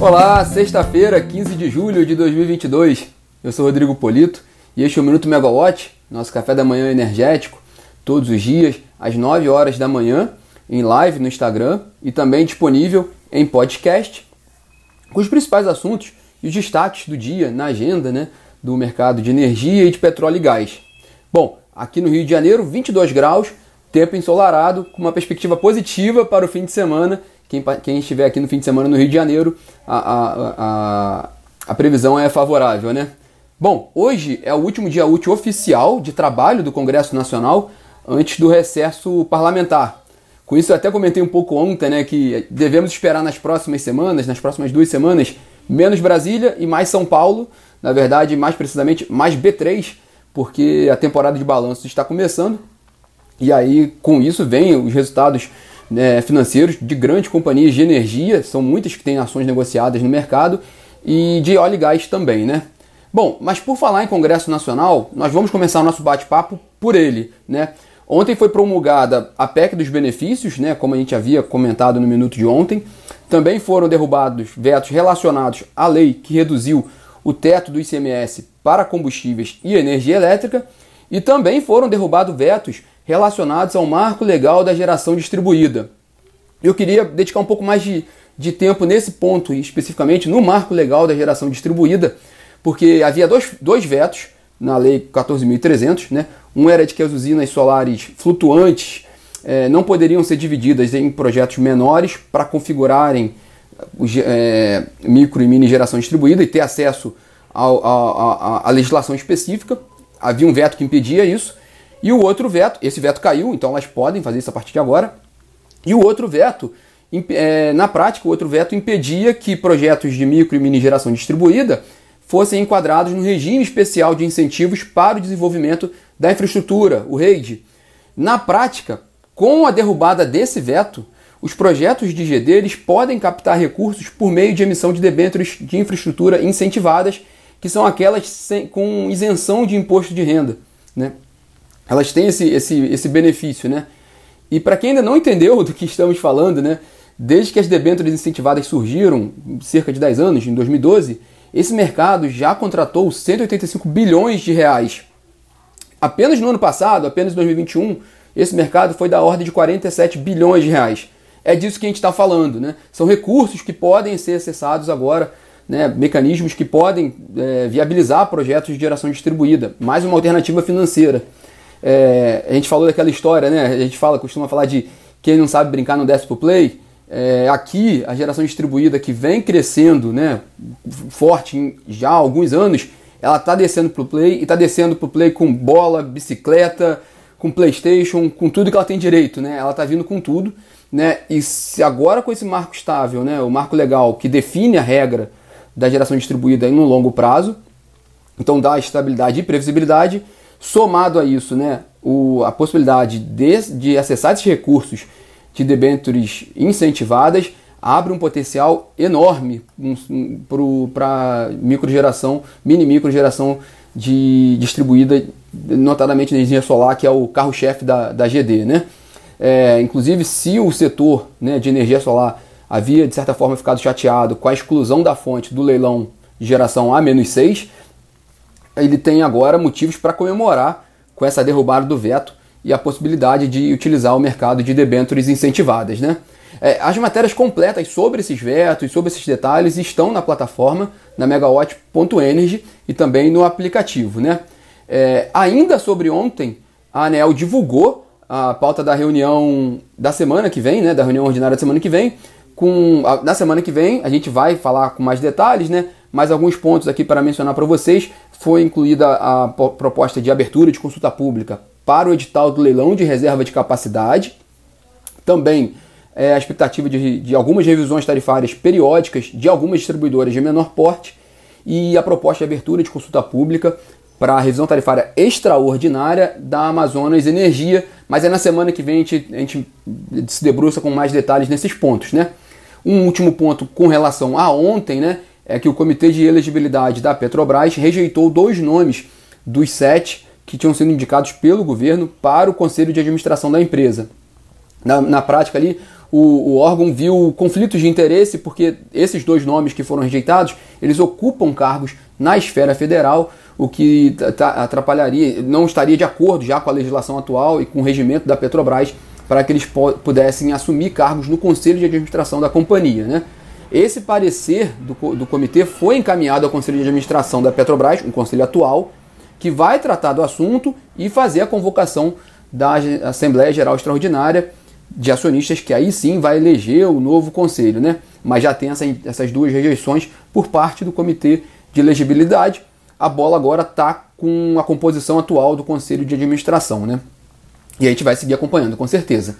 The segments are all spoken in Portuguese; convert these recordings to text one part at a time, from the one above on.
Olá, sexta-feira, 15 de julho de 2022. Eu sou Rodrigo Polito e este é o Minuto Megawatt, nosso café da manhã energético, todos os dias, às 9 horas da manhã, em live no Instagram e também disponível em podcast, com os principais assuntos e os destaques do dia na agenda né, do mercado de energia e de petróleo e gás. Bom, aqui no Rio de Janeiro, 22 graus, tempo ensolarado, com uma perspectiva positiva para o fim de semana quem, quem estiver aqui no fim de semana no Rio de Janeiro, a, a, a, a previsão é favorável, né? Bom, hoje é o último dia útil oficial de trabalho do Congresso Nacional antes do recesso parlamentar. Com isso, eu até comentei um pouco ontem né, que devemos esperar nas próximas semanas, nas próximas duas semanas, menos Brasília e mais São Paulo. Na verdade, mais precisamente, mais B3, porque a temporada de balanços está começando. E aí, com isso, vem os resultados né, financeiros de grandes companhias de energia, são muitas que têm ações negociadas no mercado, e de óleo e gás também, né? Bom, mas por falar em Congresso Nacional, nós vamos começar o nosso bate-papo por ele, né? Ontem foi promulgada a PEC dos benefícios, né, como a gente havia comentado no minuto de ontem. Também foram derrubados vetos relacionados à lei que reduziu o teto do ICMS para combustíveis e energia elétrica. E também foram derrubados vetos relacionados ao marco legal da geração distribuída. Eu queria dedicar um pouco mais de, de tempo nesse ponto, especificamente no marco legal da geração distribuída, porque havia dois, dois vetos na Lei 14.300. Né? Um era de que as usinas solares flutuantes é, não poderiam ser divididas em projetos menores para configurarem é, micro e mini geração distribuída e ter acesso à legislação específica. Havia um veto que impedia isso. E o outro veto, esse veto caiu, então elas podem fazer isso a partir de agora. E o outro veto, é, na prática, o outro veto impedia que projetos de micro e mini geração distribuída fossem enquadrados no regime especial de incentivos para o desenvolvimento da infraestrutura, o REID. Na prática, com a derrubada desse veto, os projetos de GD eles podem captar recursos por meio de emissão de debêntures de infraestrutura incentivadas, que são aquelas sem, com isenção de imposto de renda. Né? Elas têm esse, esse, esse benefício, né? E para quem ainda não entendeu do que estamos falando, né? Desde que as debêntures incentivadas surgiram, cerca de 10 anos, em 2012, esse mercado já contratou 185 bilhões de reais. Apenas no ano passado, apenas em 2021, esse mercado foi da ordem de 47 bilhões de reais. É disso que a gente está falando, né? São recursos que podem ser acessados agora, né? mecanismos que podem é, viabilizar projetos de geração distribuída, mais uma alternativa financeira. É, a gente falou daquela história, né? A gente fala, costuma falar de quem não sabe brincar não desce pro play. É, aqui, a geração distribuída que vem crescendo, né, forte já há alguns anos, ela está descendo pro play e está descendo pro play com bola, bicicleta, com PlayStation, com tudo que ela tem direito, né? Ela está vindo com tudo, né? E se agora com esse marco estável, né, o marco legal que define a regra da geração distribuída em um longo prazo, então dá estabilidade e previsibilidade Somado a isso, né, o, a possibilidade de, de acessar esses recursos de debêntures incentivadas abre um potencial enorme para microgeração, mini microgeração de distribuída, notadamente energia solar, que é o carro-chefe da, da GD. Né? É, inclusive, se o setor né, de energia solar havia, de certa forma, ficado chateado com a exclusão da fonte do leilão de geração A-6, ele tem agora motivos para comemorar com essa derrubada do veto e a possibilidade de utilizar o mercado de debêntures incentivadas. Né? É, as matérias completas sobre esses vetos sobre esses detalhes estão na plataforma, na megawatt.energy e também no aplicativo. Né? É, ainda sobre ontem, a ANEL divulgou a pauta da reunião da semana que vem, né, da reunião ordinária da semana que vem. Com, a, na semana que vem a gente vai falar com mais detalhes, né? Mais alguns pontos aqui para mencionar para vocês foi incluída a proposta de abertura de consulta pública para o edital do leilão de reserva de capacidade. Também é, a expectativa de, de algumas revisões tarifárias periódicas de algumas distribuidoras de menor porte e a proposta de abertura de consulta pública para a revisão tarifária extraordinária da Amazonas Energia, mas é na semana que vem a gente, a gente se debruça com mais detalhes nesses pontos, né? Um último ponto com relação a ontem, né? É que o Comitê de Elegibilidade da Petrobras rejeitou dois nomes dos sete que tinham sido indicados pelo governo para o Conselho de Administração da empresa. Na, na prática ali, o, o, órgão viu conflitos de interesse porque esses dois nomes que foram rejeitados, eles ocupam cargos na esfera federal, o que atrapalharia, não estaria de acordo já com a legislação atual e com o regimento da Petrobras para que eles pudessem assumir cargos no conselho de administração da companhia. Né? Esse parecer do, do comitê foi encaminhado ao conselho de administração da Petrobras, um conselho atual, que vai tratar do assunto e fazer a convocação da Assembleia Geral Extraordinária de acionistas, que aí sim vai eleger o novo conselho, né? Mas já tem essa, essas duas rejeições por parte do comitê de elegibilidade. A bola agora está com a composição atual do conselho de administração, né? E a gente vai seguir acompanhando, com certeza.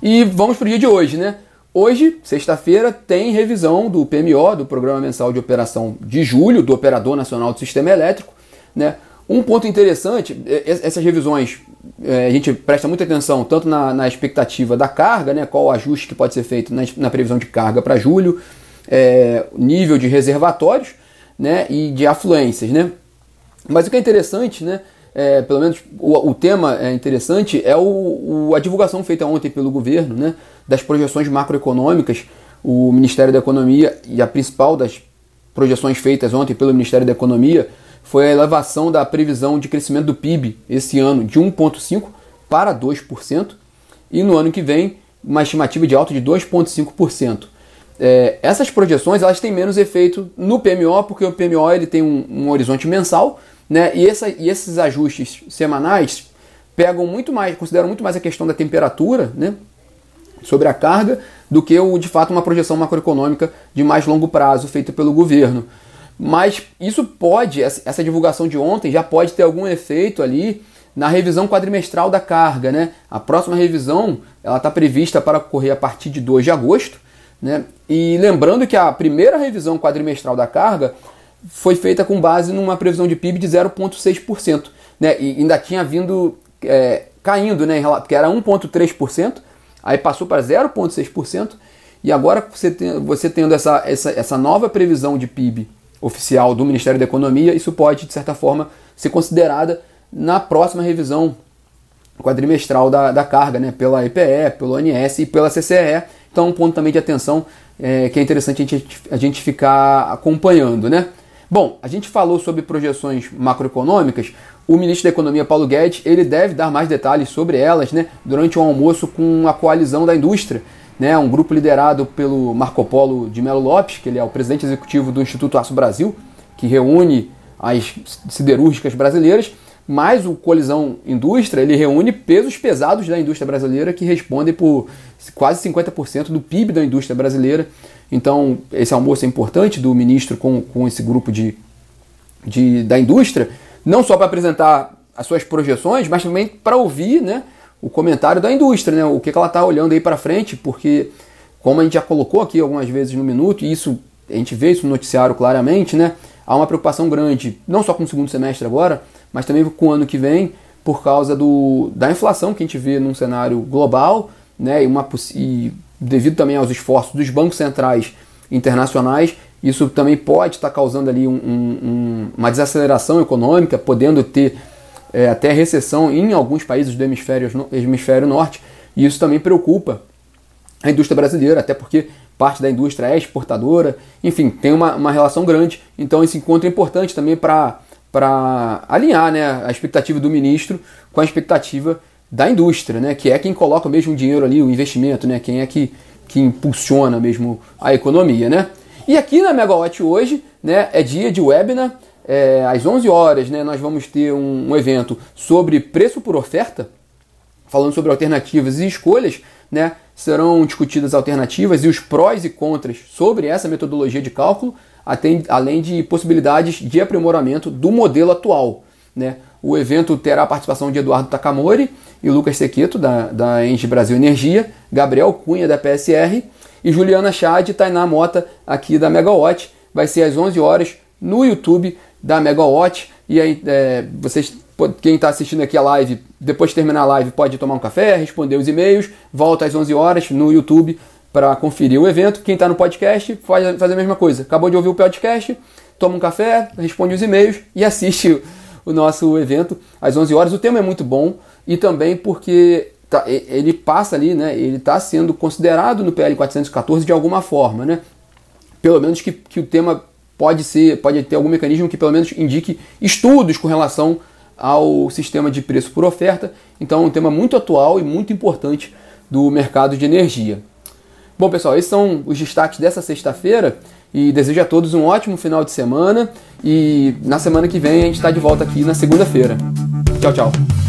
E vamos para o dia de hoje, né? Hoje, sexta-feira, tem revisão do PMO, do Programa Mensal de Operação de Julho, do Operador Nacional do Sistema Elétrico. Né? Um ponto interessante, essas revisões é, a gente presta muita atenção tanto na, na, expectativa da carga, né, qual o ajuste que pode ser feito na, na previsão de carga para julho, é, nível de reservatórios né, e de afluências. Né? Mas o que é interessante, né, é, pelo menos o, o, tema é interessante, é o, o, a divulgação feita ontem pelo governo né, das projeções macroeconômicas. O Ministério da Economia e a principal das projeções feitas ontem pelo Ministério da Economia foi a elevação da previsão de crescimento do PIB esse ano de 1,5% para 2%, e no ano que vem uma estimativa de alta de 2,5%. É, essas projeções elas têm menos efeito no PMO, porque o PMO ele tem um, um horizonte mensal, né, e, essa, e esses ajustes semanais pegam muito mais, consideram muito mais a questão da temperatura, né, sobre a carga, do que o, de fato uma projeção macroeconômica de mais longo prazo feita pelo governo. Mas isso pode, essa divulgação de ontem já pode ter algum efeito ali na revisão quadrimestral da carga. Né? A próxima revisão ela está prevista para ocorrer a partir de 2 de agosto. Né? E lembrando que a primeira revisão quadrimestral da carga foi feita com base numa previsão de PIB de 0,6%. Né? E ainda tinha vindo é, caindo, né? porque era 1,3%, aí passou para 0,6%, e agora você, tem, você tendo essa, essa, essa nova previsão de PIB oficial do Ministério da Economia, isso pode, de certa forma, ser considerada na próxima revisão quadrimestral da, da carga, né, pela EPE, pelo ONS e pela CCE. Então, um ponto também de atenção é, que é interessante a gente, a gente ficar acompanhando. Né? Bom, a gente falou sobre projeções macroeconômicas. O ministro da Economia, Paulo Guedes, ele deve dar mais detalhes sobre elas né, durante um almoço com a coalizão da indústria né, um grupo liderado pelo Marco Polo de Melo Lopes, que ele é o presidente executivo do Instituto Aço Brasil, que reúne as siderúrgicas brasileiras, mais o Colisão Indústria, ele reúne pesos pesados da indústria brasileira que respondem por quase 50% do PIB da indústria brasileira. Então, esse almoço é importante do ministro com, com esse grupo de, de, da indústria, não só para apresentar as suas projeções, mas também para ouvir né, o comentário da indústria, né? O que, que ela está olhando aí para frente, porque como a gente já colocou aqui algumas vezes no minuto, e isso a gente vê isso no noticiário claramente, né? Há uma preocupação grande, não só com o segundo semestre agora, mas também com o ano que vem, por causa do, da inflação que a gente vê num cenário global, né? E, uma, e devido também aos esforços dos bancos centrais internacionais, isso também pode estar causando ali um, um, uma desaceleração econômica, podendo ter é, até recessão em alguns países do hemisfério, hemisfério norte, e isso também preocupa a indústria brasileira, até porque parte da indústria é exportadora, enfim, tem uma, uma relação grande. Então esse encontro é importante também para alinhar né, a expectativa do ministro com a expectativa da indústria, né, que é quem coloca mesmo o dinheiro ali, o investimento, né, quem é que, que impulsiona mesmo a economia. Né? E aqui na Megawatt hoje né, é dia de webinar é, às 11 horas, né, nós vamos ter um, um, evento sobre preço por oferta, falando sobre alternativas e escolhas. Né, serão discutidas alternativas e os prós e contras sobre essa metodologia de cálculo, além de possibilidades de aprimoramento do modelo atual. Né. O evento terá a participação de Eduardo Takamori e Lucas Sequeto, da, da Engie Brasil Energia, Gabriel Cunha, da PSR, e Juliana Chad e Tainá Mota, aqui da Megawatt. Vai ser às 11 horas no YouTube da Megawatt. E aí, é, vocês, quem está assistindo aqui a live, depois de terminar a live, pode tomar um café, responder os e-mails, volta às 11 horas no YouTube para conferir o evento. Quem está no podcast faz, faz a mesma coisa. Acabou de ouvir o podcast, toma um café, responde os e-mails e assiste o nosso evento às 11 horas. O tema é muito bom e também porque tá, ele passa ali, né, ele está sendo considerado no PL 414 de alguma forma, né? Pelo menos que, que o tema pode ser, pode ter algum mecanismo que pelo menos indique estudos com relação ao sistema de preço por oferta. Então é um tema muito atual e muito importante do mercado de energia. Bom, pessoal, esses são os destaques dessa sexta-feira e desejo a todos um ótimo final de semana e na semana que vem a gente está de volta aqui na segunda-feira. Tchau, tchau.